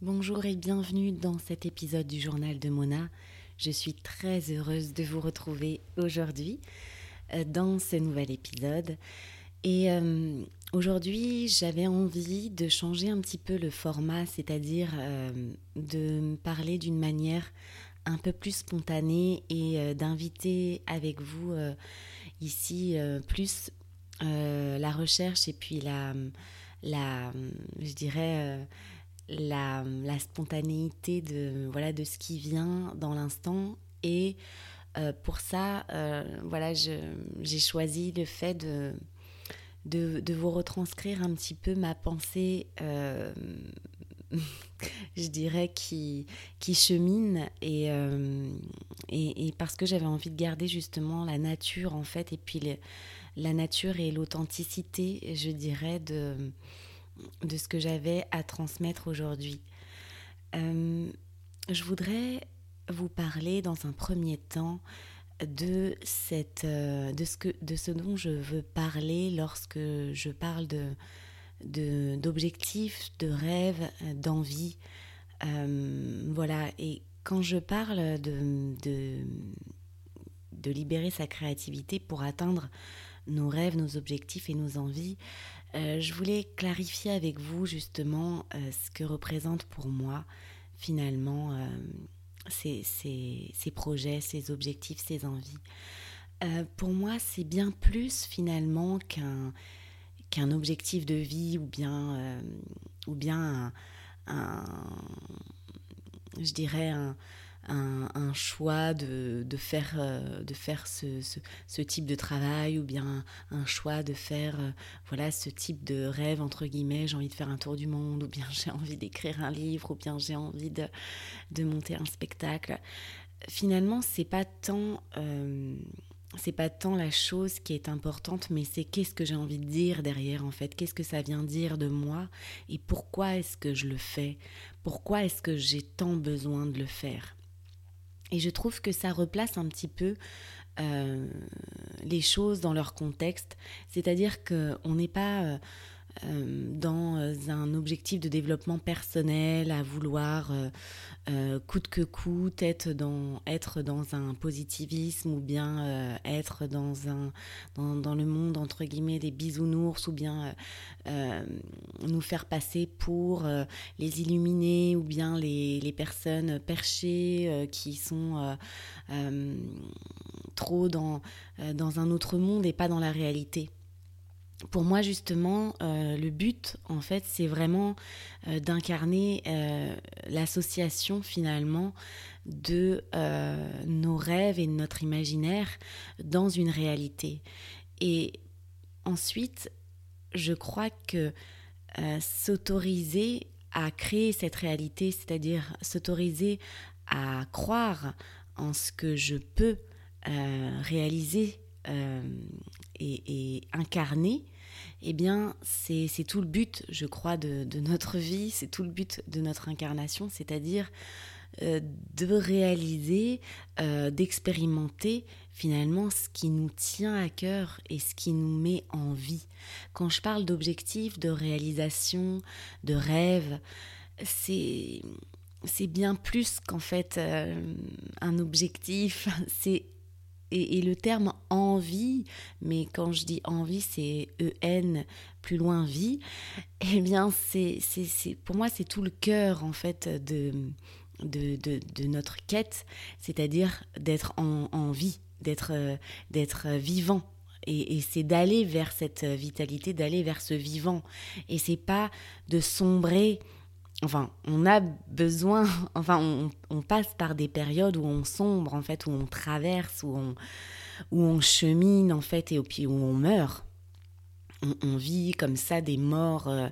Bonjour et bienvenue dans cet épisode du journal de Mona. Je suis très heureuse de vous retrouver aujourd'hui euh, dans ce nouvel épisode. Et euh, aujourd'hui, j'avais envie de changer un petit peu le format, c'est-à-dire euh, de parler d'une manière un peu plus spontanée et d'inviter avec vous ici plus la recherche et puis la, la je dirais, la, spontanéité de, voilà, de ce qui vient dans l'instant. Et euh, pour ça, euh, voilà, j'ai choisi le fait de, de, vous retranscrire un petit peu ma pensée, euh, je dirais, qui, qui chemine. Et, et, parce que j'avais envie de garder justement la nature, en fait, et puis la nature et l'authenticité, je dirais, de de ce que j'avais à transmettre aujourd'hui. Euh, je voudrais vous parler dans un premier temps de, euh, ce dont je veux parler lorsque je parle d'objectifs, de, rêves, d'envie. Euh, voilà, et quand je parle de libérer sa créativité pour atteindre nos rêves, nos objectifs et nos envies, euh, je voulais clarifier avec vous justement euh, ce que représente pour moi finalement euh, ces, projets, ces objectifs, ces envies. pour moi, c'est bien plus finalement qu'un qu'un objectif de vie ou bien, ou bien un je dirais un, un, choix de, de faire, euh, de faire ce, ce, type de travail ou bien un, choix de faire euh, voilà ce type de rêve entre guillemets j'ai envie de faire un tour du monde ou bien j'ai envie d'écrire un livre ou bien j'ai envie de, de, monter un spectacle. Finalement c'est pas tant euh, c'est pas tant la chose qui est importante, mais c'est qu'est-ce que j'ai envie de dire derrière en fait, qu'est-ce que ça vient dire de moi et pourquoi est-ce que je le fais, pourquoi est-ce que j'ai tant besoin de le faire? Et je trouve que ça replace un petit peu euh, les choses dans leur contexte, c'est-à-dire qu'on n'est pas euh, dans un objectif de développement personnel à vouloir euh, coûte que coûte, être dans, être dans un positivisme ou bien euh, être dans, un, dans, le monde entre guillemets des bisounours ou bien euh, nous faire passer pour les illuminés ou bien les, les personnes perchées qui sont trop dans, dans un autre monde et pas dans la réalité pour moi, justement, euh, le but, en fait, c'est vraiment euh, d'incarner euh, l'association, finalement, de nos rêves et de notre imaginaire dans une réalité. Et ensuite, je crois que s'autoriser à créer cette réalité, c'est-à-dire s'autoriser à croire en ce que je peux réaliser et, incarner, eh bien, c'est tout le but, je crois, de, notre vie, c'est tout le but de notre incarnation, c'est-à-dire euh, de réaliser, euh, d'expérimenter finalement ce qui nous tient à cœur et ce qui nous met en vie. Quand je parle d'objectifs, de réalisation, de rêve, c'est c'est bien plus qu'en fait euh, un objectif, c'est et, le terme envie, mais quand je dis envie, c'est E-N, plus loin vie, eh bien, c'est, c'est, pour moi, c'est tout le cœur, en fait, de, de, de, notre quête, c'est-à-dire d'être en, vie, d'être, d'être vivant. Et, et c'est d'aller vers cette vitalité, d'aller vers ce vivant. Et c'est pas de sombrer enfin, on a besoin, enfin, on, passe par des périodes où on sombre, en fait, où on traverse, où on, où on chemine, en fait, et puis où on meurt. On, vit comme ça des morts. Euh,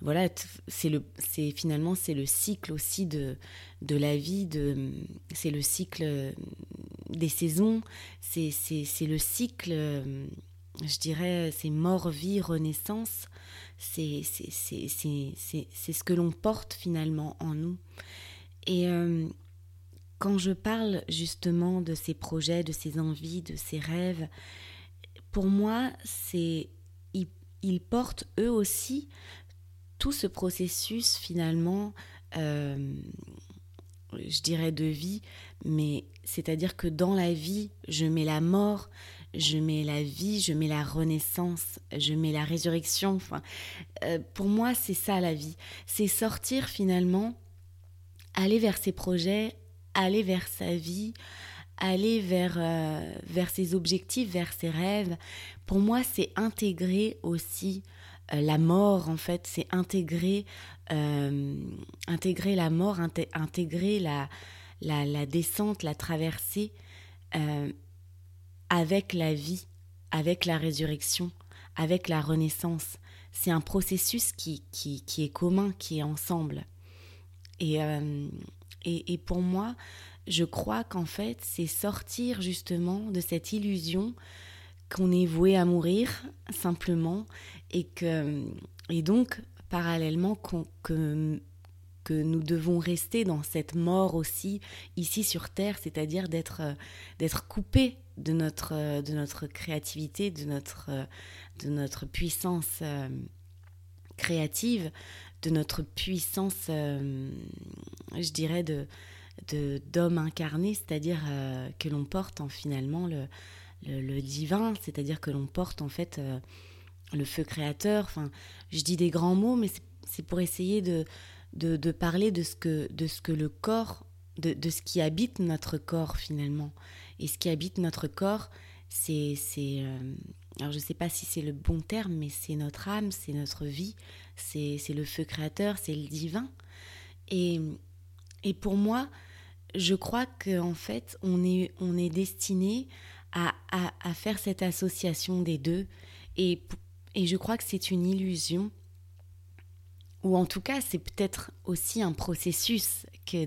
voilà, c'est le, c'est finalement c'est le cycle aussi de, de la vie, de, c'est le cycle des saisons, c'est, c'est le cycle, je dirais, c'est mort, vie, renaissance c'est ce que l'on porte finalement en nous. Et euh, quand je parle justement de ces projets, de ces envies, de ces rêves, pour moi, ils, portent eux aussi tout ce processus finalement je dirais de vie, mais c'est-à-dire que dans la vie, je mets la mort, je mets la vie, je mets la renaissance, je mets la résurrection. Enfin, euh, pour moi, c'est ça la vie. C'est sortir finalement, aller vers ses projets, aller vers sa vie, aller vers, euh, vers ses objectifs, vers ses rêves. Pour moi, c'est intégrer aussi euh, la mort, en fait. C'est intégrer, intégrer la mort, intégrer la, la, la, descente, la traversée avec la vie, avec la résurrection, avec la renaissance. C'est un processus qui, qui, est commun, qui est ensemble. Et, euh, et, et pour moi, je crois qu'en fait, c'est sortir justement de cette illusion qu'on est voué à mourir simplement et que et donc parallèlement que, que nous devons rester dans cette mort aussi ici sur terre, c'est-à-dire d'être d'être coupé de notre, euh, de notre créativité, de notre, euh, de notre puissance euh, créative, de notre puissance, je dirais, de d'homme incarné, c'est-à-dire que l'on porte en finalement le, le, divin, c'est-à-dire que l'on porte en fait le feu créateur. Enfin, je dis des grands mots, mais c'est pour essayer de, de, de, parler de ce que, de ce que le corps, de, de ce qui habite notre corps finalement. Et ce qui habite notre corps, c'est... Euh, alors je ne sais pas si c'est le bon terme, mais c'est notre âme, c'est notre vie, c'est le feu créateur, c'est le divin. Et, et pour moi, je crois qu'en fait, on est, on est destiné à, à, à, faire cette association des deux. Et, et je crois que c'est une illusion, ou en tout cas, c'est peut-être aussi un processus que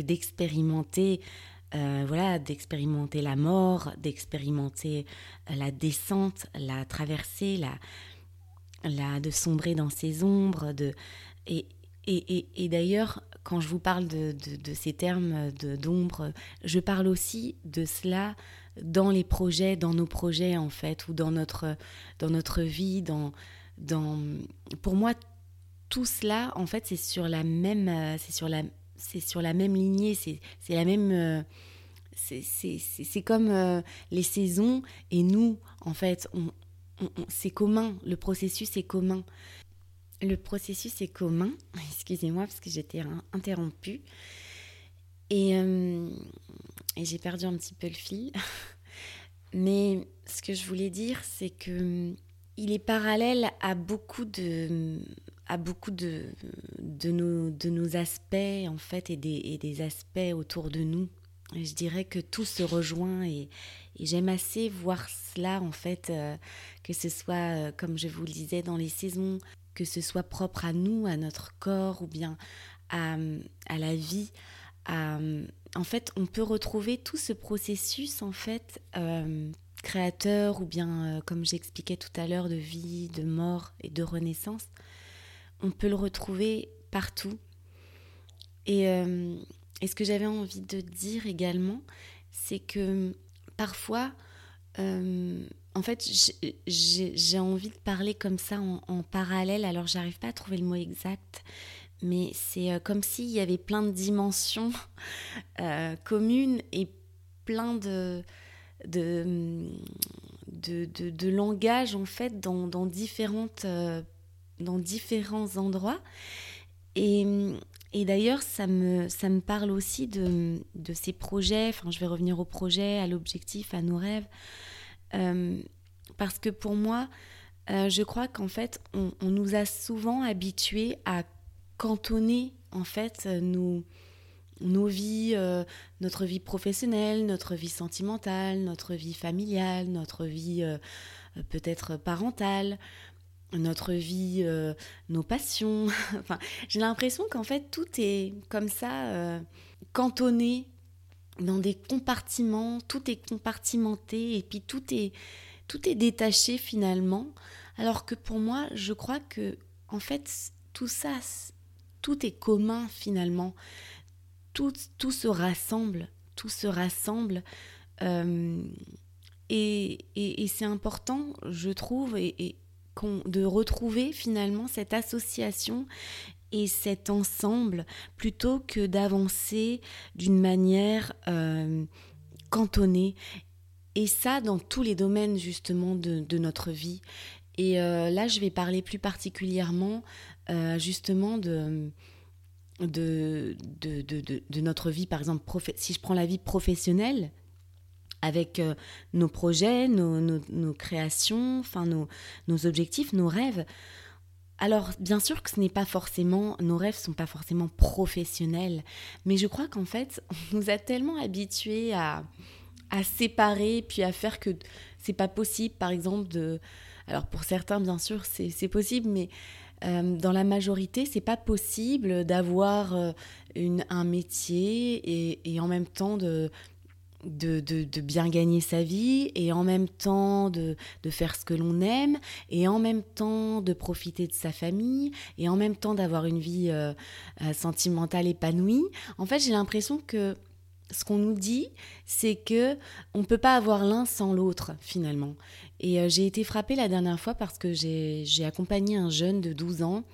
d'expérimenter que euh, voilà, d'expérimenter la mort, d'expérimenter euh, la descente, la traversée, la, la, de sombrer dans ses ombres. De, et, et, et, d'ailleurs, quand je vous parle de, de, ces termes d'ombre, je parle aussi de cela dans les projets, dans nos projets en fait, ou dans notre, dans notre vie. Dans, dans... Pour moi, tout cela, en fait, c'est sur la même, euh, c'est sur la, c'est sur la même lignée, c'est la même... Euh, c'est comme euh, les saisons et nous, en fait, c'est commun, le processus est commun. Le processus est commun, excusez-moi parce que j'étais interrompue. Et, euh, et j'ai perdu un petit peu le fil. Mais ce que je voulais dire, c'est que il est parallèle à beaucoup de, beaucoup de, de, nos, de nos aspects en fait et des, et des aspects autour de nous. je dirais que tout se rejoint et, j'aime assez voir cela en fait, euh, que ce soit, euh, comme je vous le disais, dans les saisons, que ce soit propre à nous, à notre corps ou bien à, à la vie. À, en fait, on peut retrouver tout ce processus en fait euh, créateur ou bien, comme j'expliquais tout à l'heure, de vie, de mort et de renaissance on peut le retrouver partout. Et, euh, ce que j'avais envie de dire également, c'est que parfois, euh, en fait, j'ai envie de parler comme ça en, parallèle, alors j'arrive pas à trouver le mot exact, mais c'est euh, comme s'il y avait plein de dimensions communes et plein de, de, de, langages en fait dans, dans différentes dans différents endroits. Et, et d'ailleurs, ça me, ça me parle aussi de, de, ces projets. Enfin, je vais revenir au projet, à l'objectif, à nos rêves. Euh, parce que pour moi, euh, je crois qu'en fait, on, nous a souvent habitués à cantonner en fait nos, nos vies, euh, notre vie professionnelle, notre vie sentimentale, notre vie familiale, notre vie peut-être parentale, notre vie, euh, nos passions. enfin, j'ai l'impression qu'en fait tout est comme ça euh, cantonné dans des compartiments, tout est compartimenté et puis tout est tout est détaché finalement. Alors que pour moi, je crois que en fait tout ça, tout est commun finalement. Tout, tout se rassemble, tout se rassemble. Euh, et, et, et c'est important, je trouve, et, de retrouver finalement cette association et cet ensemble plutôt que d'avancer d'une manière euh, cantonnée. Et ça dans tous les domaines justement de, notre vie. Et euh, là, je vais parler plus particulièrement euh, justement de, de, de, notre vie, par exemple, si je prends la vie professionnelle, avec nos projets, nos, créations, enfin nos, objectifs, nos rêves, alors, bien sûr que ce n'est pas forcément, nos rêves sont pas forcément professionnels, mais je crois qu'en fait, on nous a tellement habitués à, séparer, puis à faire que c'est pas possible, par exemple, de. Alors, pour certains, bien sûr, c'est possible, mais euh, dans la majorité, c'est pas possible d'avoir euh, un métier et, en même temps de, de, de, bien gagner sa vie et en même temps de, de faire ce que l'on aime et en même temps de profiter de sa famille et en même temps d'avoir une vie euh, euh, sentimentale épanouie. En fait, j'ai l'impression que ce qu'on nous dit, c'est que on peut pas avoir l'un sans l'autre finalement. Et euh, j'ai été frappée la dernière fois parce que j'ai accompagné un jeune de 12 ans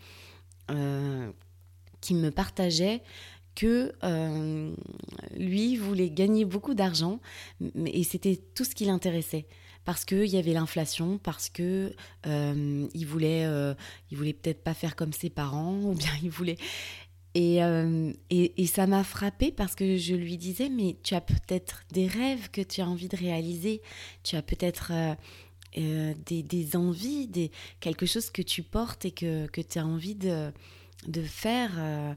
qui me partageait que euh, lui voulait gagner beaucoup d'argent et c'était tout ce qui l'intéressait parce qu'il y avait l'inflation, parce que euh, il voulait, euh, voulait peut-être pas faire comme ses parents, ou bien il voulait. Et, et, ça m'a frappé parce que je lui disais, mais tu as peut-être des rêves que tu as envie de réaliser, tu as peut-être des, des, envies, des, quelque chose que tu portes et que, que tu as envie de, de faire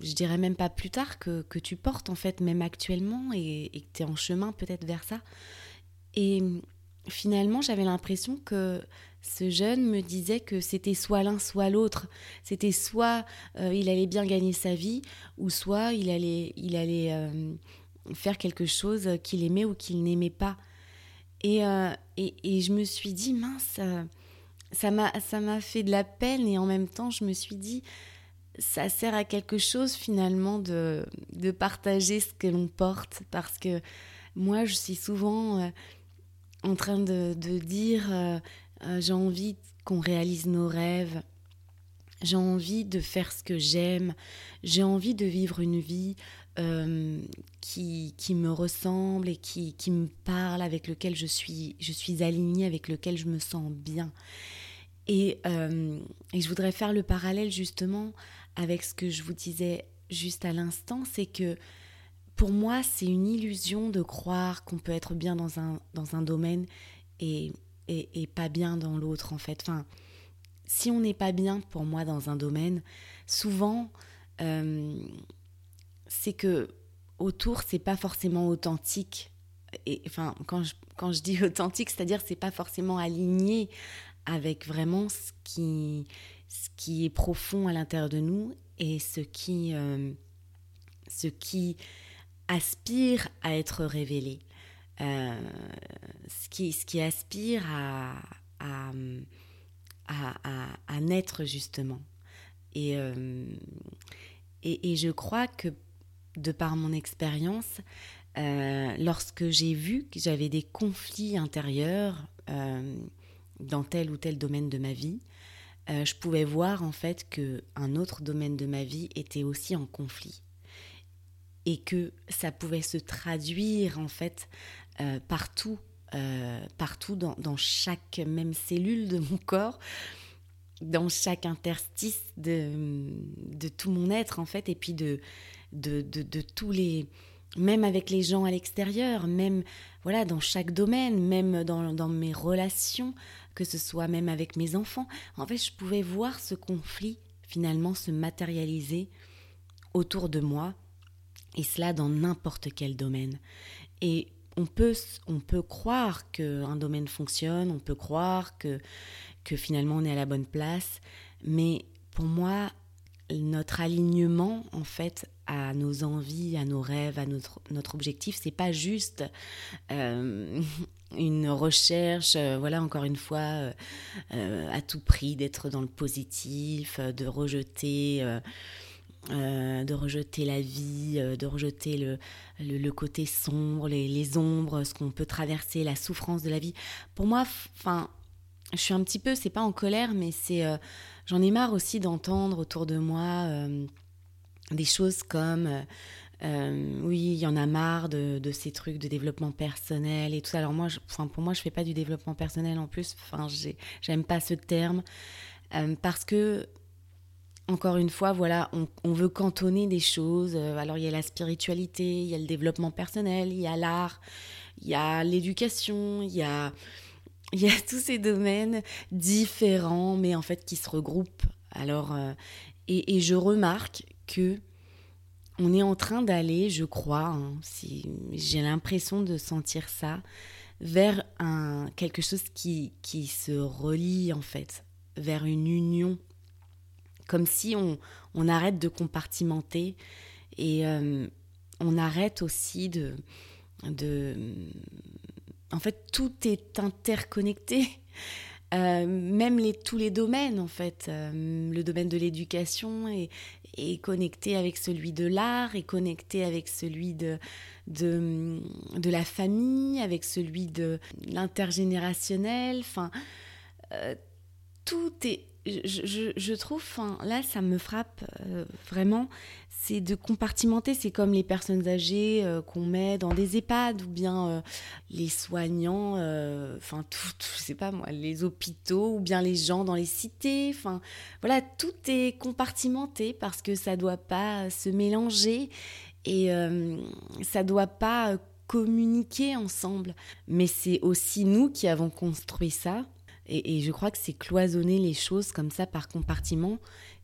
je dirais même pas plus tard, que, que tu portes en fait, même actuellement, et, que tu es en chemin peut-être vers ça. Et finalement, j'avais l'impression que ce jeune me disait que c'était soit l'un, soit l'autre. C'était soit euh, il allait bien gagner sa vie, ou soit il allait, il allait euh, faire quelque chose qu'il aimait ou qu'il n'aimait pas. Et, euh, et, et, je me suis dit, mince, ça m'a fait de la peine, et en même temps, je me suis dit, ça sert à quelque chose finalement de, de partager ce que l'on porte? Parce que moi je suis souvent euh, en train de, dire euh, euh, j'ai envie qu'on réalise nos rêves, j'ai envie de faire ce que j'aime, j'ai envie de vivre une vie qui, qui, me ressemble et qui, qui, me parle, avec lequel je suis, je suis alignée, avec lequel je me sens bien. Et, et je voudrais faire le parallèle justement avec ce que je vous disais juste à l'instant, c'est que pour moi, c'est une illusion de croire qu'on peut être bien dans un, dans un domaine et, et, pas bien dans l'autre, en fait. Enfin, si on n'est pas bien, pour moi, dans un domaine, souvent, euh, c'est que autour, c'est pas forcément authentique. Et, enfin, quand je, quand je dis authentique, c'est-à-dire c'est pas forcément aligné avec vraiment ce qui, qui est profond à l'intérieur de nous et ce qui, euh, aspire à être révélé, euh, ce, qui, ce qui aspire à, à, naître justement. Euh, et, je crois que de par mon expérience, lorsque j'ai vu que j'avais des conflits intérieurs dans tel ou tel domaine de ma vie, euh, je pouvais voir en fait que un autre domaine de ma vie était aussi en conflit. Et que ça pouvait se traduire en fait euh, partout, euh, partout dans, chaque même cellule de mon corps, dans chaque interstice de, tout mon être en fait, et puis de, tous les même avec les gens à l'extérieur, même voilà dans chaque domaine, même dans, mes relations, que ce soit même avec mes enfants. En fait, je pouvais voir ce conflit finalement se matérialiser autour de moi, et cela dans n'importe quel domaine. Et on peut, on peut croire qu'un domaine fonctionne, on peut croire que, que finalement on est à la bonne place, mais pour moi, notre alignement en fait à nos envies, à nos rêves, à notre, notre objectif, c'est pas juste euh, une recherche, euh, voilà, encore une fois, euh, euh, à tout prix d'être dans le positif, de rejeter. de rejeter la vie, de rejeter le, le, côté sombre, les, les, ombres, ce qu'on peut traverser, la souffrance de la vie. Pour moi, enfin, je suis un petit peu, c'est pas en colère, mais c'est, j'en ai marre aussi d'entendre autour de moi des choses comme euh, oui, il y en a marre de, ces trucs de développement personnel et tout. Alors moi, pour moi, je fais pas du développement personnel en plus. Enfin, j'aime pas ce terme euh, parce que encore une fois, voilà, on, veut cantonner des choses. Euh, alors il y a la spiritualité, il y a le développement personnel, il y a l'art, il y a l'éducation, il y a il y a tous ces domaines différents, mais en fait qui se regroupent. Alors et je remarque que on est en train d'aller, je crois, hein, si j'ai l'impression de sentir ça, vers un, quelque chose qui, qui se relie en fait, vers une union, comme si on, on arrête de compartimenter et euh, on arrête aussi de, de... En fait, tout est interconnecté. Euh, même les, tous les domaines, en fait. Euh, le domaine de l'éducation et, connecté avec celui de l'art, est connecté avec celui de, de, la famille, avec celui de l'intergénérationnel. Enfin, euh, tout est. Je, trouve, là, ça me frappe euh, vraiment, c'est de compartimenter. C'est comme les personnes âgées euh, qu'on met dans des EHPAD ou bien les soignants, enfin, tout, je sais pas moi, les hôpitaux ou bien les gens dans les cités. Enfin, voilà, tout est compartimenté parce que ça doit pas se mélanger et ça doit pas communiquer ensemble. Mais c'est aussi nous qui avons construit ça et, je crois que c'est cloisonner les choses comme ça par compartiment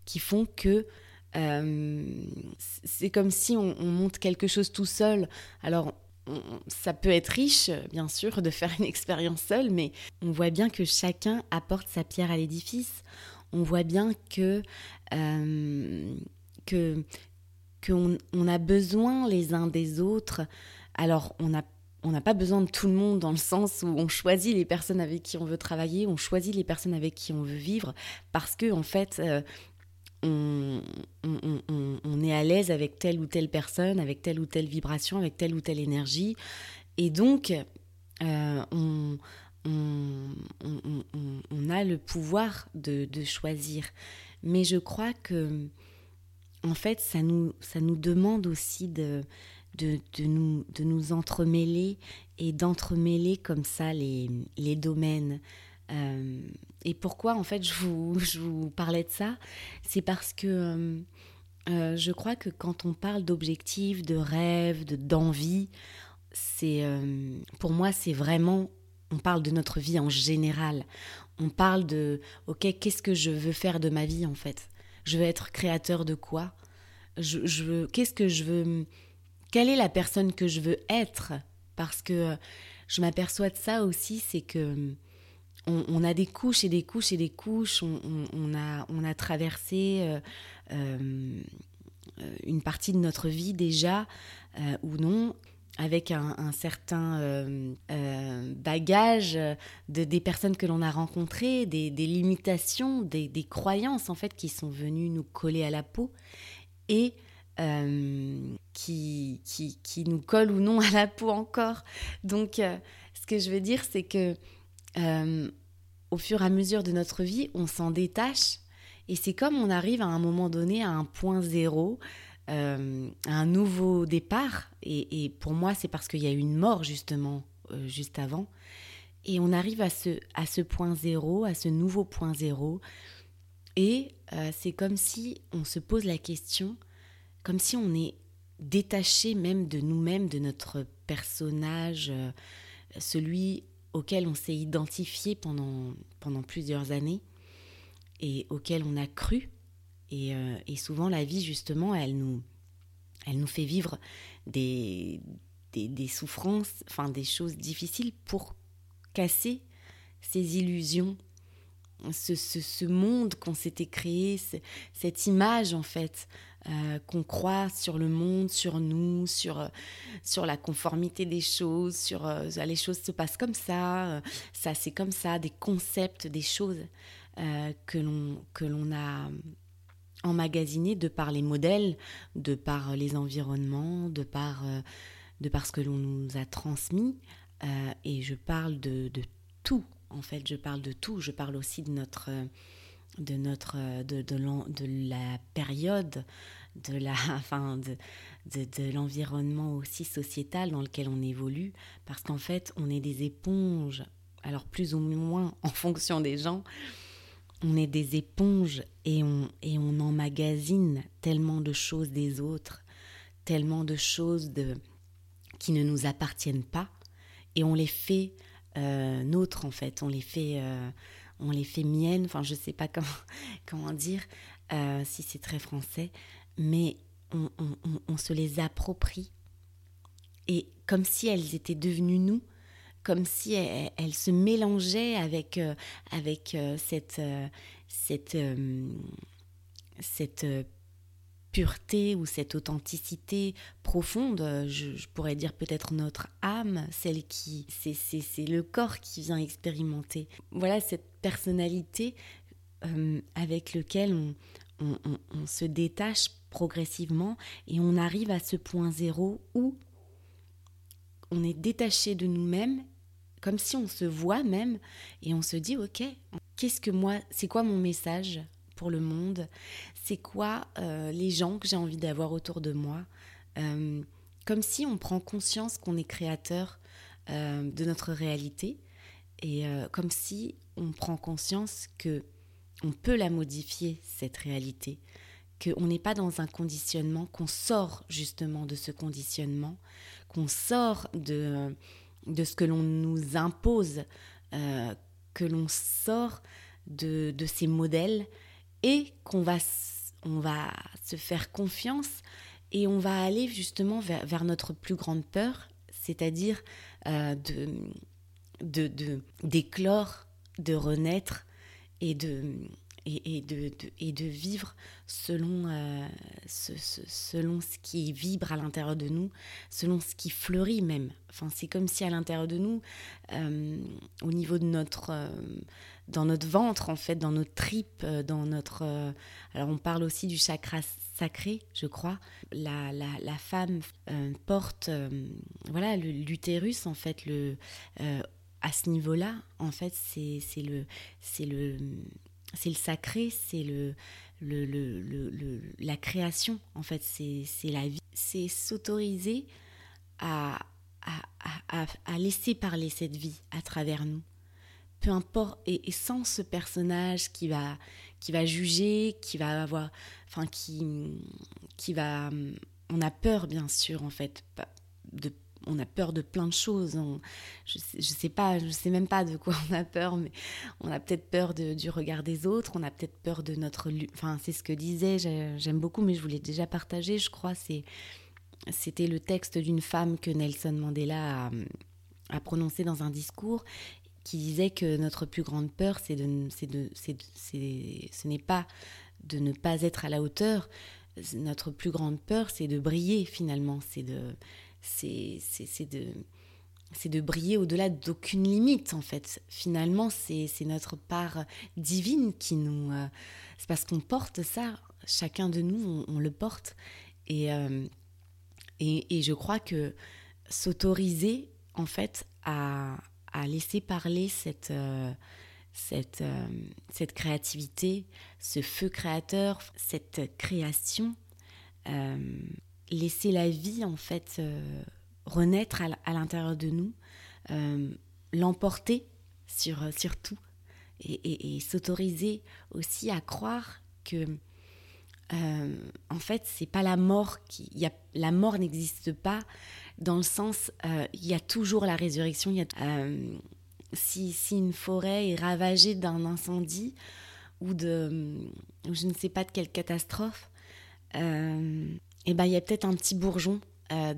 qui font que euh, c'est comme si on, monte quelque chose tout seul. Alors, ça peut être riche, bien sûr, de faire une expérience seule, mais on voit bien que chacun apporte sa pierre à l'édifice. On voit bien que euh, qu'on on a besoin les uns des autres. Alors, on a on n'a pas besoin de tout le monde dans le sens où on choisit les personnes avec qui on veut travailler, on choisit les personnes avec qui on veut vivre, parce que en fait, euh, on, est à l'aise avec telle ou telle personne, avec telle ou telle vibration, avec telle ou telle énergie, et donc euh, on, a le pouvoir de, de, choisir. Mais je crois que en fait, ça nous, ça nous demande aussi de de, nous, de nous entremêler et d'entremêler comme ça les, les domaines. Euh, et pourquoi en fait je vous, je vous parlais de ça? C'est parce que euh, euh, je crois que quand on parle d'objectifs, de rêves, de, d'envie, c'est pour moi c'est vraiment on parle de notre vie en général. On parle de ok qu'est-ce que je veux faire de ma vie en fait? Je veux être créateur de quoi? Je, je qu'est-ce que je veux quelle est la personne que je veux être? Parce que euh, je m'aperçois de ça aussi, c'est que euh, on, a des couches et des couches et des couches. On, a, on a traversé euh, une partie de notre vie déjà, ou non, avec un, certain bagage de, des personnes que l'on a rencontrées, des, limitations, des, des, croyances en fait qui sont venues nous coller à la peau. Et euh, qui, qui, qui, nous colle ou non à la peau encore. Donc, euh, ce que je veux dire, c'est que euh, au fur et à mesure de notre vie, on s'en détache. Et c'est comme on arrive à un moment donné à un point zéro, à un nouveau départ. Et, pour moi, c'est parce qu'il y a eu une mort justement juste avant. Et on arrive à ce, à ce point zéro, à ce nouveau point zéro. Et c'est comme si on se pose la question, comme si on est détaché même de nous-mêmes, de notre personnage, euh, celui auquel on s'est identifié pendant, pendant plusieurs années et auquel on a cru. Et, euh, et, souvent la vie, justement, elle nous, elle nous fait vivre des, des, souffrances, enfin des choses difficiles pour casser ces illusions, ce, ce monde qu'on s'était créé, cette image en fait euh, qu'on croit sur le monde, sur nous, sur, euh, sur la conformité des choses, sur euh, les choses se passent comme ça, ça c'est comme ça, des concepts, des choses que l'on a emmagasinés de par les modèles, de par les environnements, de par, de par ce que l'on nous a transmis. et je parle de, de tout En fait, je parle de tout. Je parle aussi de notre, de notre, de, de, la période, de la, enfin, de, de, l'environnement aussi sociétal dans lequel on évolue, parce qu'en fait, on est des éponges. Alors plus ou moins en fonction des gens, on est des éponges et on, et on emmagasine tellement de choses des autres, tellement de choses de, qui ne nous appartiennent pas, et on les fait euh, nôtres en fait, on les fait, euh, on les fait miennes, enfin je sais pas comment, comment dire, euh, si c'est très français, mais on, on, on, se les approprie, et comme si elles étaient devenues nous, comme si elles, se mélangeaient avec, avec cette, cette, cette pureté ou cette authenticité profonde, je, pourrais dire peut-être notre âme, celle qui, c'est le corps qui vient expérimenter. Voilà cette personnalité euh, avec lequel on, on, se détache progressivement et on arrive à ce point zéro où on est détaché de nous-mêmes, comme si on se voit même et on se dit ok, qu'est-ce que moi, c'est quoi mon message pour le monde, c'est quoi euh, les gens que j'ai envie d'avoir autour de moi. Euh, comme si on prend conscience qu'on est créateur euh, de notre réalité et comme si on prend conscience que on peut la modifier cette réalité, qu'on n'est pas dans un conditionnement, qu'on sort justement de ce conditionnement, qu'on sort de, de ce que l'on nous impose, que l'on sort de, de ces modèles et qu'on va, on va se faire confiance et on va aller justement vers, notre plus grande peur, c'est-à-dire euh, de, de, d'éclore, de, renaître et de, et, de, et de vivre selon, euh, ce, selon ce qui vibre à l'intérieur de nous, selon ce qui fleurit même. Enfin, c'est comme si à l'intérieur de nous, euh, au niveau de notre, dans notre ventre, en fait, dans nos tripes, euh, dans notre... Euh, alors on parle aussi du chakra sacré, je crois. La, la, la femme euh, porte, voilà, l'utérus, en fait, le, à ce niveau-là, en fait, c'est le, c'est le, c'est le sacré, c'est le, le, le, le, la création, en fait, c'est la vie. C'est s'autoriser à, à, à, à laisser parler cette vie à travers nous peu importe, et, sans ce personnage qui va, qui va juger, qui va avoir, enfin, qui, qui va, on a peur bien sûr en fait, de, on a peur de plein de choses. je, sais, sais pas, je sais même pas de quoi on a peur, mais on a peut-être peur de, du regard des autres, on a peut-être peur de notre, enfin, c'est ce que disait, j'aime beaucoup, mais je voulais déjà partager, je crois, c'est, c'était le texte d'une femme que Nelson Mandela a prononcé dans un discours qui disait que notre plus grande peur, c'est de, c'est de, c'est, ce n'est pas de ne pas être à la hauteur. Notre plus grande peur, c'est de briller finalement. C'est de, c'est, c'est, de, c'est de briller au-delà d'aucune limite en fait. Finalement, c'est, c'est notre part divine qui nous. Euh, c'est parce qu'on porte ça. Chacun de nous, on, le porte. Euh, et, et je crois que s'autoriser en fait à à laisser parler cette, euh, cette, euh, cette créativité, ce feu créateur, cette création, euh, laisser la vie en fait renaître à, l'intérieur de nous, l'emporter sur, sur tout et, s'autoriser aussi à croire que en fait c'est pas la mort qui y a, la mort n'existe pas dans le sens, euh, il y a toujours la résurrection. Y a, euh, si, si, une forêt est ravagée d'un incendie ou de, je ne sais pas de quelle catastrophe, euh, et eh ben il y a peut-être un petit bourgeon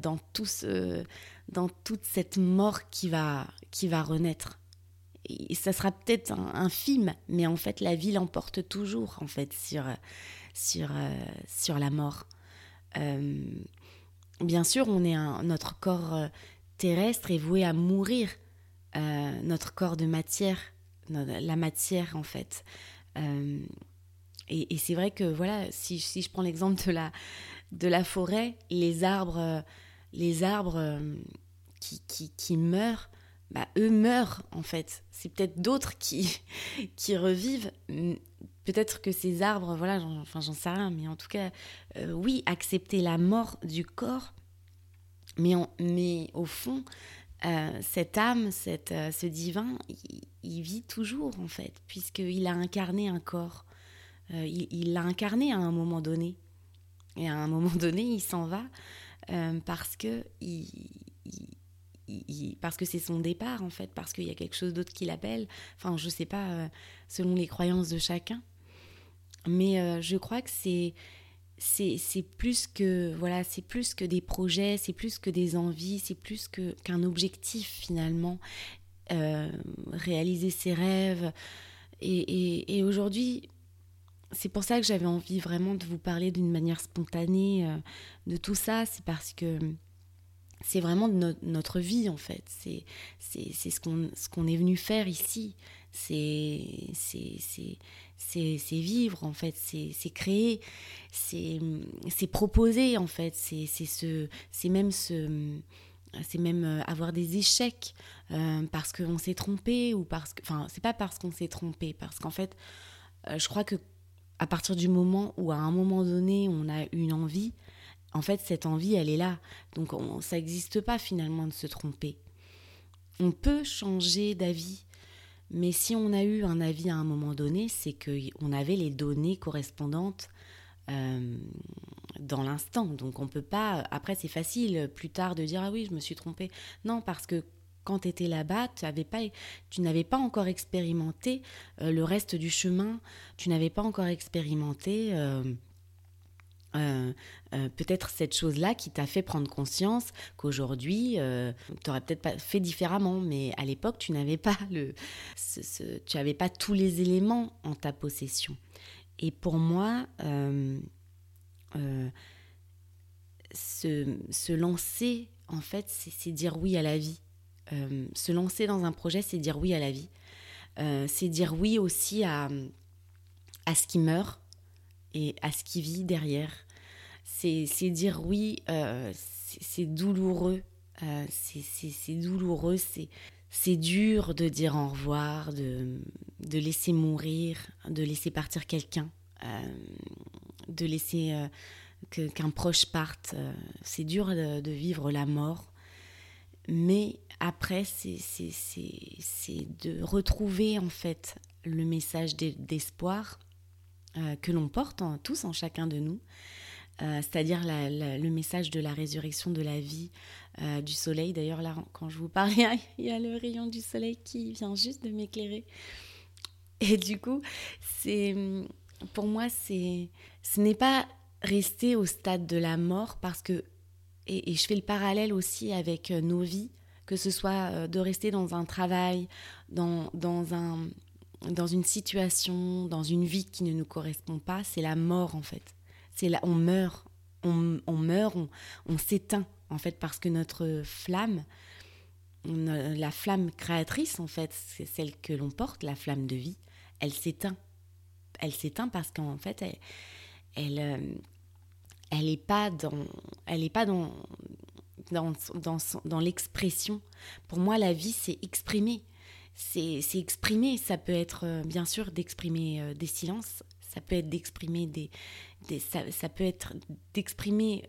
dans tout ce, dans toute cette mort qui va, qui va renaître. Et ça sera peut-être infime, mais en fait la vie l'emporte toujours en fait sur, sur, sur la mort. Bien sûr, on est un, notre corps euh, terrestre est voué à mourir, euh, notre corps de matière, la matière en fait. Euh, et, c'est vrai que voilà, si, je prends l'exemple de la, de la forêt, les arbres, les arbres qui, qui, qui, meurent bah, eux meurent en fait. C'est peut-être d'autres qui, qui revivent. Peut-être que ces arbres, voilà, enfin j'en sais rien, mais en tout cas, euh, oui, accepter la mort du corps, mais, au fond, euh, cette âme, cette, euh, ce divin, il, vit toujours en fait, puisqu'il a incarné un corps. il l'a incarné à un moment donné. Et à un moment donné, il s'en va parce que c'est son départ en fait, parce qu'il y a quelque chose d'autre qui l'appelle. Enfin, je sais pas, selon les croyances de chacun. Mais euh, je crois que c'est c'est plus que voilà, c'est plus que des projets, c'est plus que des envies, c'est plus que qu'un objectif finalement. Euh, réaliser ses rêves. Et, et, aujourd'hui, c'est pour ça que j'avais envie vraiment de vous parler d'une manière spontanée de tout ça. C'est parce que c'est vraiment notre vie en fait. C'est ce qu'on ce qu'on est venu faire ici. C'est vivre en fait. C'est créer. C'est proposer en fait. C'est même se c'est même euh, avoir des échecs euh, parce qu'on s'est trompé ou parce que enfin c'est pas parce qu'on s'est trompé parce qu'en fait euh, je crois que à partir du moment où à un moment donné on a une envie en fait, cette envie, elle est là. Donc, ça n'existe pas finalement de se tromper. On peut changer d'avis, mais si on a eu un avis à un moment donné, c'est qu'on avait les données correspondantes euh, dans l'instant. Donc, on peut pas. Après, c'est facile plus tard de dire Ah oui, je me suis trompé. Non, parce que quand tu étais là-bas, tu n'avais pas encore expérimenté euh, le reste du chemin, tu n'avais pas encore expérimenté euh, euh, euh, peut-être cette chose-là qui t'a fait prendre conscience qu'aujourd'hui, euh, tu aurais peut-être pas fait différemment, mais à l'époque, tu n'avais pas le, tu n'avais pas tous les éléments en ta possession. Et pour moi, se, se, lancer, en fait, c'est dire oui à la vie. se lancer dans un projet, c'est dire oui à la vie. c'est dire oui aussi à, à ce qui meurt et à ce qui vit derrière c'est dire oui, euh, c'est douloureux, euh, c'est douloureux, c'est dur de dire au revoir, de, de, laisser mourir, de laisser partir quelqu'un, euh, de laisser qu'un proche parte. c'est dur de, de, vivre la mort, mais après, c'est de retrouver en fait le message d'espoir que l'on porte tous en chacun de nous euh, c'est-à-dire le message de la résurrection de la vie euh, du soleil. D'ailleurs, là, quand je vous parle, il y, a le rayon du soleil qui vient juste de m'éclairer. Et du coup, c'est pour moi, c'est ce n'est pas rester au stade de la mort parce que et, je fais le parallèle aussi avec euh, nos vies, que ce soit de rester dans un travail, dans, dans un dans une situation, dans une vie qui ne nous correspond pas, c'est la mort en fait c'est là, on meurt, on, meurt, on, s'éteint en fait parce que notre flamme, la flamme créatrice en fait, c'est celle que l'on porte, la flamme de vie, elle s'éteint. Elle s'éteint parce qu'en fait, elle, elle, euh, elle est pas dans, elle est pas dans, dans, dans, dans l'expression. Pour moi, la vie, c'est exprimer. C'est exprimer. Ça peut être, euh, bien sûr, d'exprimer euh, des silences. Ça peut être d'exprimer des, ça, peut être d'exprimer,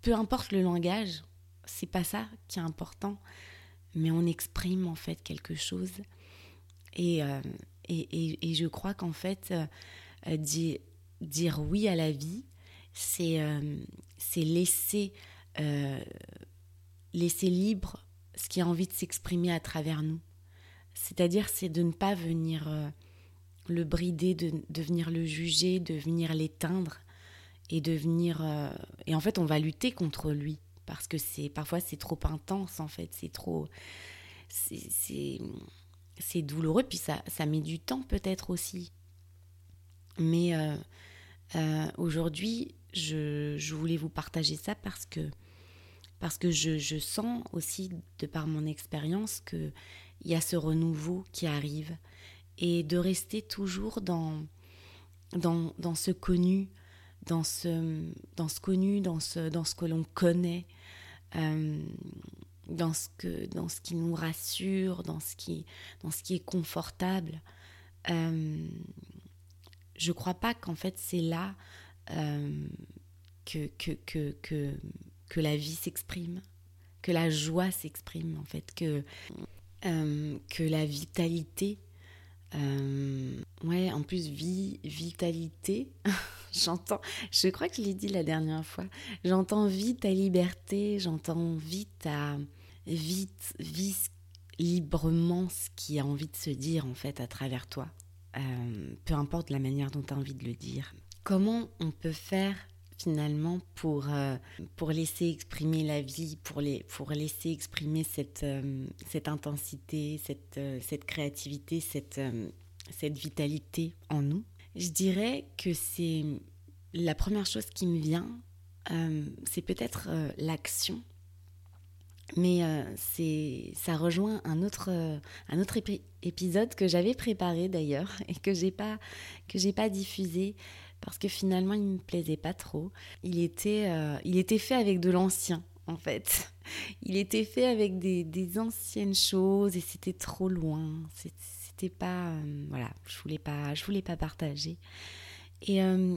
peu importe le langage, c'est pas ça qui est important, mais on exprime en fait quelque chose. Et, euh, et, et, je crois qu'en fait, euh, dire, dire, oui à la vie, c'est euh, laisser, laisser libre ce qui a envie de s'exprimer à travers nous. C'est-à-dire, c'est de ne pas venir le brider, de, venir le juger, de venir l'éteindre et de venir euh, et en fait on va lutter contre lui parce que c'est parfois c'est trop intense en fait, c'est trop c'est douloureux. Puis ça ça met du temps peut-être aussi. Mais euh, euh, aujourd'hui, je, je, voulais vous partager ça parce que parce que je, je sens aussi de par mon expérience que il y a ce renouveau qui arrive et de rester toujours dans, dans, dans ce connu, dans ce, dans ce connu, dans ce, dans ce que l'on connaît, euh, dans ce, que, dans ce qui nous rassure, dans ce qui, dans ce qui est confortable. Euh, je crois pas qu'en fait c'est là euh, que, que, que, que, que la vie s'exprime, que la joie s'exprime en fait, que, euh, que la vitalité euh, ouais, en plus, vie, vitalité. j'entends, je crois que je l'ai dit la dernière fois. J'entends vite ta liberté, j'entends vite à vite, vite, librement ce qui a envie de se dire en fait à travers toi. Euh, peu importe la manière dont tu as envie de le dire. Comment on peut faire finalement pour, euh, pour laisser exprimer la vie, pour, les, pour laisser exprimer cette, euh, cette intensité, cette, euh, cette créativité, cette, cette vitalité en nous. Je dirais que c'est la première chose qui me vient, c'est peut-être l'action. Mais c'est ça rejoint un autre, un autre épisode que j'avais préparé d'ailleurs et que j'ai pas pas diffusé parce que finalement il me plaisait pas trop. Il était, euh, il était fait avec de l'ancien en fait. Il était fait avec des, anciennes choses et c'était trop loin. C'était pas, euh, voilà, je voulais pas, je voulais pas partager. Et euh,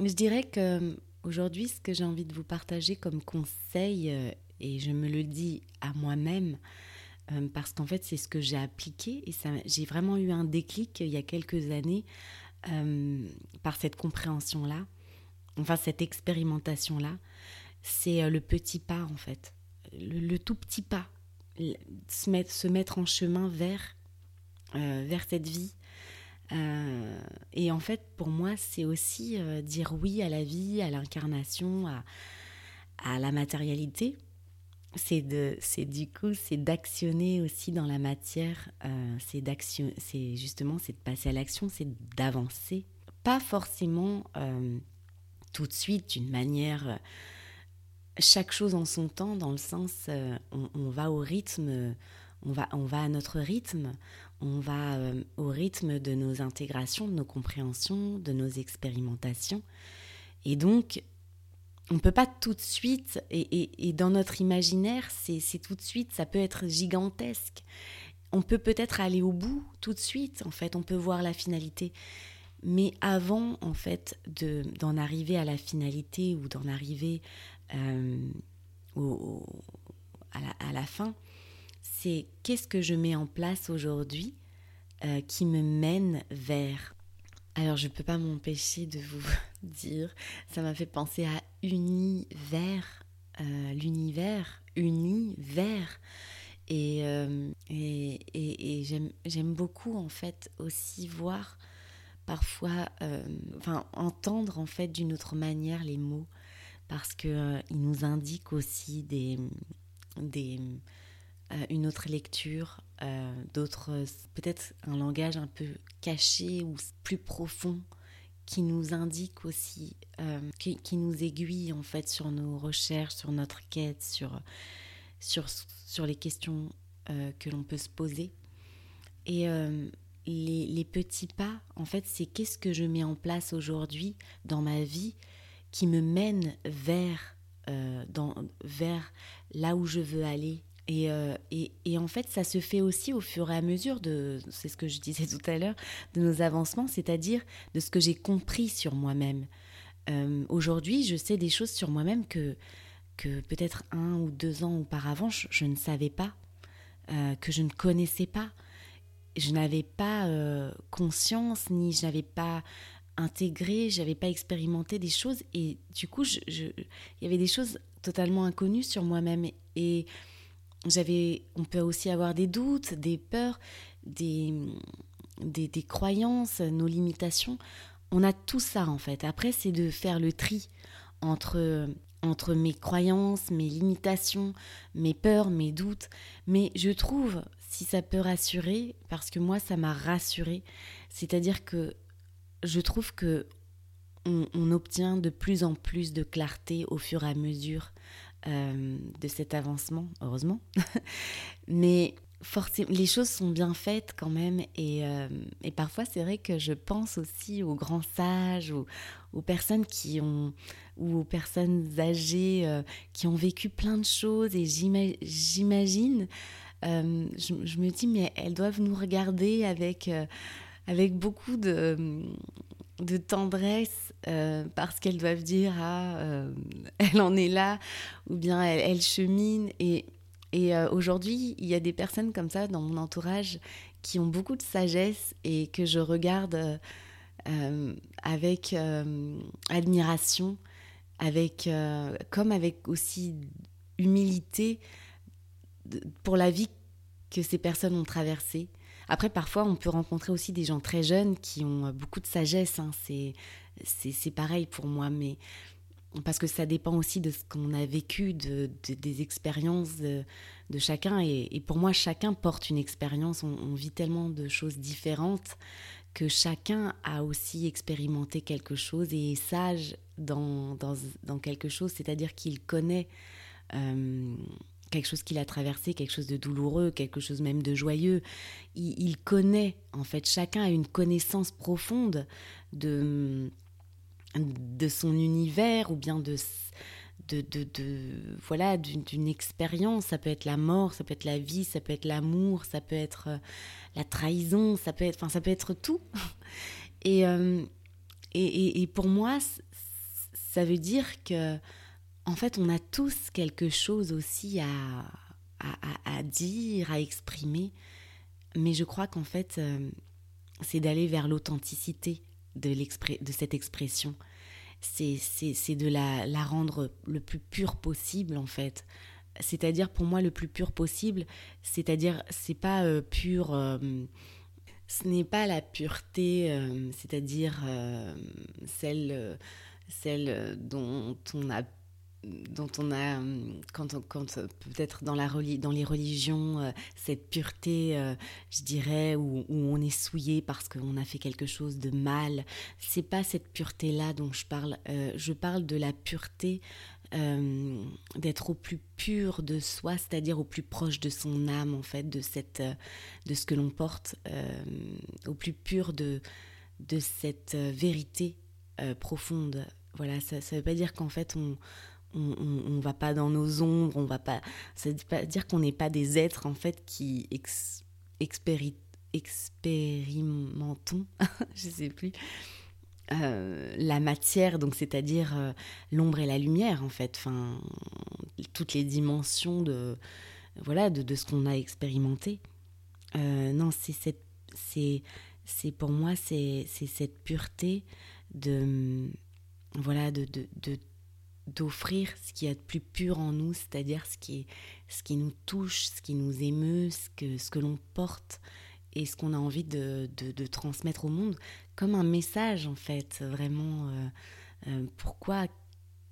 je dirais que aujourd'hui, ce que j'ai envie de vous partager comme conseil, et je me le dis à moi-même, parce qu'en fait c'est ce que j'ai appliqué et j'ai vraiment eu un déclic il y a quelques années euh, par cette compréhension-là, enfin cette expérimentation-là, c'est euh, le petit pas en fait, le, tout petit pas, se mettre, en chemin vers, euh, vers cette vie. et en fait, pour moi, c'est aussi dire oui à la vie, à l'incarnation, à, à la matérialité c'est de c'est du coup c'est d'actionner aussi dans la matière euh, c'est d'action c'est justement c'est de passer à l'action c'est d'avancer. Pas forcément euh, tout de suite d'une manière euh, chaque chose en son temps dans le sens on, va au rythme on va on va à notre rythme on va au rythme de nos intégrations de nos compréhensions de nos expérimentations. Et donc on ne peut pas tout de suite, et, dans notre imaginaire, c'est tout de suite, ça peut être gigantesque. On peut peut-être aller au bout tout de suite, en fait, on peut voir la finalité. Mais avant, en fait, d'en arriver à la finalité ou d'en arriver euh, à, la, fin, c'est qu'est-ce que je mets en place aujourd'hui euh, qui me mène vers alors je ne peux pas m'empêcher de vous dire, ça m'a fait penser à univers, euh, l'univers, univers. Et, euh, et, et, j'aime beaucoup en fait aussi voir parfois, euh, enfin entendre en fait d'une autre manière les mots parce qu'ils nous indiquent aussi des, des, une autre lecture, d'autres, peut-être un langage un peu caché ou plus profond qui nous indique aussi, euh, qui, nous aiguille en fait sur nos recherches, sur notre quête, sur, sur, sur les questions euh, que l'on peut se poser. Et euh, les, les, petits pas, en fait, c'est qu'est-ce que je mets en place aujourd'hui dans ma vie qui me mène vers, dans, vers là où je veux aller, euh, et, en fait, ça se fait aussi au fur et à mesure de, c'est ce que je disais tout à l'heure, de nos avancements, c'est-à-dire de ce que j'ai compris sur moi-même. Euh, aujourd'hui, je sais des choses sur moi-même que, que peut-être un ou deux ans auparavant, je, ne savais pas, euh, que je ne connaissais pas. Je n'avais pas conscience, ni je n'avais pas intégré, j'avais pas expérimenté des choses. Et du coup, il y avait des choses totalement inconnues sur moi-même. Et j'avais, on peut aussi avoir des doutes, des peurs, des, des, croyances, nos limitations. On a tout ça en fait. Après, c'est de faire le tri entre, entre mes croyances, mes limitations, mes peurs, mes doutes. Mais je trouve, si ça peut rassurer, parce que moi, ça m'a rassuré, c'est-à-dire que je trouve que on, obtient de plus en plus de clarté au fur et à mesure euh, de cet avancement, heureusement. Mais forcément, les choses sont bien faites quand même. Et, euh, et parfois, c'est vrai que je pense aussi aux grands sages, aux, aux personnes qui ont, ou aux personnes âgées euh, qui ont vécu plein de choses. Et j'imagine, je, je, me dis, mais elles doivent nous regarder avec, avec beaucoup de, de tendresse parce qu'elles doivent dire, ah, elle en est là, ou bien elle, chemine. Et et euh, aujourd'hui, il y a des personnes comme ça dans mon entourage qui ont beaucoup de sagesse et que je regarde euh, euh, avec admiration, avec, comme avec aussi humilité pour la vie que ces personnes ont traversée. Après, parfois, on peut rencontrer aussi des gens très jeunes qui ont beaucoup de sagesse. Hein. C'est pareil pour moi, mais parce que ça dépend aussi de ce qu'on a vécu, de, des expériences de, chacun. Et, pour moi, chacun porte une expérience. On, vit tellement de choses différentes que chacun a aussi expérimenté quelque chose et est sage dans, dans, quelque chose, c'est-à-dire qu'il connaît euh, quelque chose qu'il a traversé, quelque chose de douloureux, quelque chose même de joyeux. Il, connaît, en fait, chacun a une connaissance profonde de de son univers ou bien de, de, de, voilà d'une expérience. Ça peut être la mort, ça peut être la vie, ça peut être l'amour, ça peut être euh, la trahison, ça peut être, enfin, ça peut être tout. Euh, et, et, et, pour moi, ça veut dire que, en fait, on a tous quelque chose aussi à, à, dire, à exprimer. Mais je crois qu'en fait, euh, c'est d'aller vers l'authenticité de, de cette expression. C'est de la, la rendre le plus pure possible, en fait c'est-à-dire pour moi le plus pur possible, c'est-à-dire c'est pas euh, pur, euh, ce n'est pas la pureté, c'est-à-dire celle, celle dont on a dont on a, hum, quand, quand peut-être dans, dans les religions, euh, cette pureté, euh, je dirais, où, où, on est souillé parce qu'on a fait quelque chose de mal, c'est pas cette pureté-là dont je parle. Euh, je parle de la pureté d'être au plus pur de soi, c'est-à-dire au plus proche de son âme, en fait, de, cette, de ce que l'on porte, au plus pur de, de cette vérité profonde. Voilà, ça ne veut pas dire qu'en fait on on, ne va pas dans nos ombres, on va pas. Ça veut pas dire qu'on n'est pas des êtres en fait qui ex, expérimentons, je sais plus, euh, la matière, donc c'est-à-dire euh, l'ombre et la lumière en fait, enfin toutes les dimensions de voilà de, de ce qu'on a expérimenté. Euh, non, c'est c'est, c'est pour moi c'est, c'est cette pureté de voilà de d'offrir ce qu'il y a de plus pur en nous, c'est-à-dire ce qui, ce qui nous touche, ce qui nous émeut, ce que, ce que l'on porte et ce qu'on a envie de, de, transmettre au monde comme un message en fait, vraiment. Euh, euh, pourquoi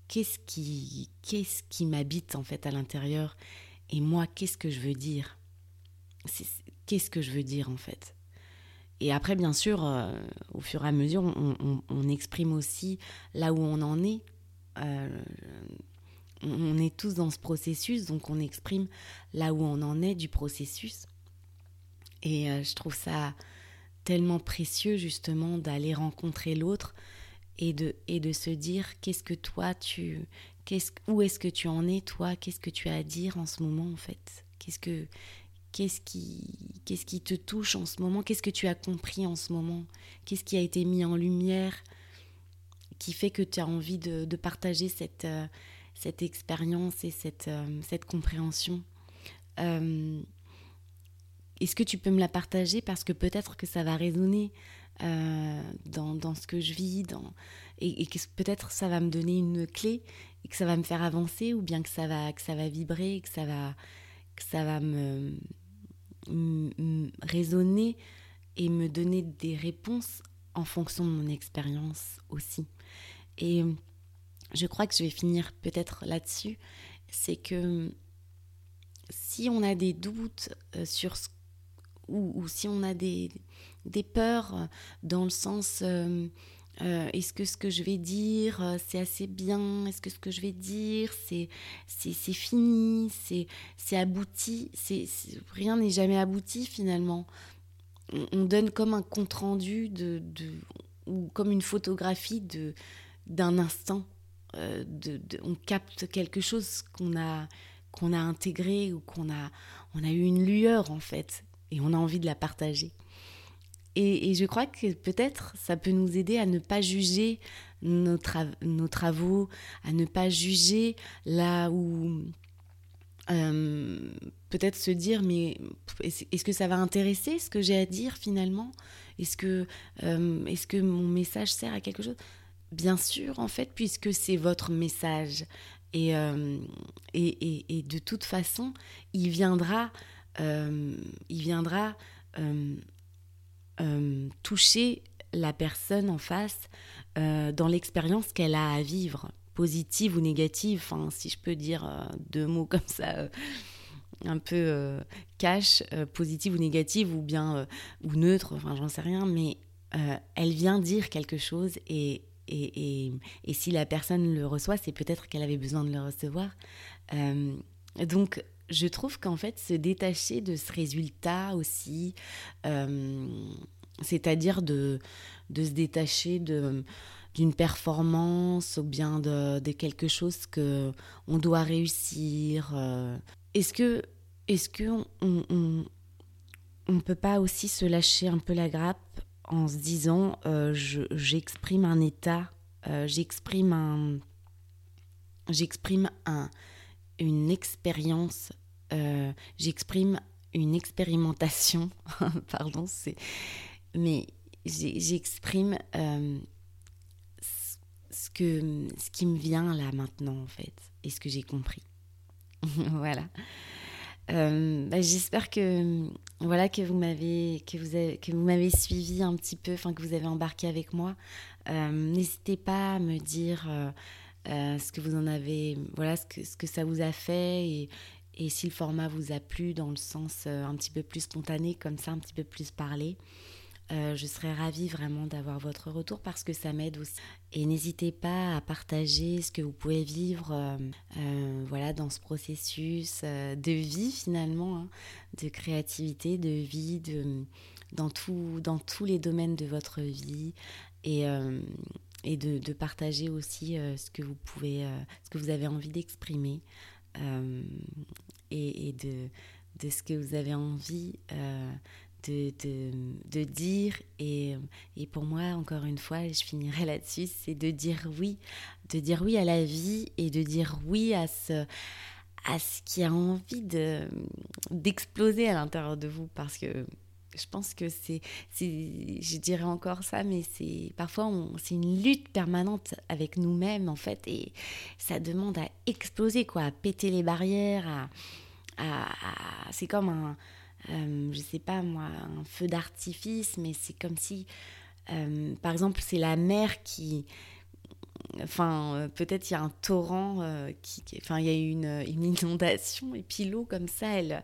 Qu'est-ce qui, qu'est-ce qui m'habite en fait à l'intérieur Et moi, qu'est-ce que je veux dire? Qu'est-ce que je veux dire en fait? Et après, bien sûr, euh, au fur et à mesure, on, on, exprime aussi là où on en est, euh, on est tous dans ce processus, donc on exprime là où on en est du processus. Et euh, je trouve ça tellement précieux justement d'aller rencontrer l'autre et de, et de se dire qu'est-ce que toi tu qu'est-ce où est-ce que tu en es toi? Qu'est-ce que tu as à dire en ce moment en fait? Qu'est-ce que qu'est-ce qui qu'est-ce qui te touche en ce moment? Qu'est-ce que tu as compris en ce moment? Qu'est-ce qui a été mis en lumière qui fait que tu as envie de, partager cette, euh, cette expérience et cette, euh, cette compréhension. Euh, est-ce que tu peux me la partager parce que peut-être que ça va résonner dans, dans, ce que je vis dans, et, que peut-être ça va me donner une clé et que ça va me faire avancer ou bien que ça va, que ça va vibrer, que ça va, que ça va me résonner et me donner des réponses en fonction de mon expérience aussi. Et je crois que je vais finir peut-être là-dessus, c'est que si on a des doutes euh, sur ce, ou, si on a des, des peurs dans le sens euh, euh, est-ce que ce que je vais dire, euh, c'est assez bien? Est-ce que ce que je vais dire, c'est, c'est, fini? C'est, c'est abouti? C'est, Rien n'est jamais abouti finalement. On, donne comme un compte-rendu de, de, ou comme une photographie de, d'un instant. Euh, on capte quelque chose qu'on a, a intégré ou qu'on a, on a eu une lueur en fait. Et on a envie de la partager. Et, je crois que peut-être ça peut nous aider à ne pas juger nos, travaux, à ne pas juger là où... Euh, peut-être se dire, mais est-ce que ça va intéresser ce que j'ai à dire finalement? Est-ce que, euh, est que mon message sert à quelque chose? Bien sûr, en fait, puisque c'est votre message. Et, euh, et, et, de toute façon, il viendra, il viendra euh, toucher la personne en face euh, dans l'expérience qu'elle a à vivre, positive ou négative, enfin, si je peux dire euh, deux mots comme ça, un peu cash, positive ou négative, ou bien ou neutre, enfin, j'en sais rien, mais elle vient dire quelque chose et, et, si la personne le reçoit, c'est peut-être qu'elle avait besoin de le recevoir. donc, je trouve qu'en fait, se détacher de ce résultat aussi, euh, c'est-à-dire de, se détacher d'une performance ou bien de, quelque chose que on doit réussir. Euh, est-ce que est-ce que on, peut pas aussi se lâcher un peu la grappe en se disant euh, j'exprime un état, j'exprime un j'exprime un une expérience, euh, j'exprime une expérimentation, pardon, c'est, mais j'exprime euh, ce que ce qui me vient là maintenant en fait et ce que j'ai compris. voilà. Euh, bah, j'espère que voilà que vous m'avez que vous que vous m'avez suivi un petit peu, enfin que vous avez embarqué avec moi. N'hésitez pas à me dire euh, ce que vous en avez, voilà, ce que, ce que ça vous a fait et, et si le format vous a plu dans le sens euh, un petit peu plus spontané, comme ça, un petit peu plus parlé. Euh, je serais ravie vraiment d'avoir votre retour parce que ça m'aide aussi. Et n'hésitez pas à partager ce que vous pouvez vivre voilà, dans ce processus de vie finalement, hein, de créativité, de vie, de, dans, tout, dans tous les domaines de votre vie. Et, de, partager aussi euh, ce que vous pouvez, euh, ce que vous avez envie d'exprimer euh, et, de, de, ce que vous avez envie de, de, dire. Et, et, pour moi, encore une fois, je finirai là-dessus, c'est de dire oui, de dire oui à la vie et de dire oui à ce à ce qui a envie de d'exploser à l'intérieur de vous parce que je pense que c'est, je dirais encore ça, mais c'est parfois c'est une lutte permanente avec nous-mêmes en fait, et ça demande à exploser quoi, à péter les barrières, à, c'est comme un, euh, je sais pas moi, un feu d'artifice, mais c'est comme si, euh, par exemple, c'est la mer qui Enfin, euh, peut-être il y a un torrent, euh, qui, enfin, il y a une, une, inondation, et puis l'eau, comme ça, elle,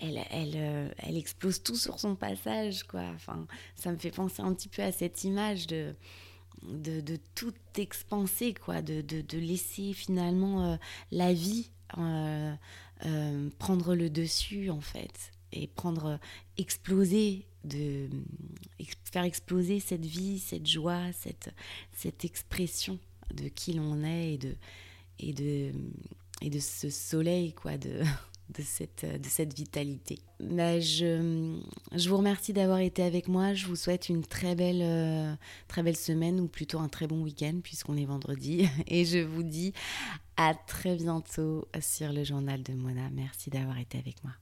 elle, elle, elle, explose tout sur son passage, quoi. Enfin, ça me fait penser un petit peu à cette image de, de, de tout expanser, quoi, de, de, de laisser finalement la vie prendre le dessus, en fait, et prendre, exploser de faire exploser cette vie, cette joie, cette, cette expression de qui l'on est et de, et, de, et de ce soleil, quoi, de, de, cette, de cette vitalité. Bah, je, je vous remercie d'avoir été avec moi. Je vous souhaite une très belle, euh, très belle semaine ou plutôt un très bon week-end puisqu'on est vendredi. Et je vous dis à très bientôt sur le journal de Mona. Merci d'avoir été avec moi.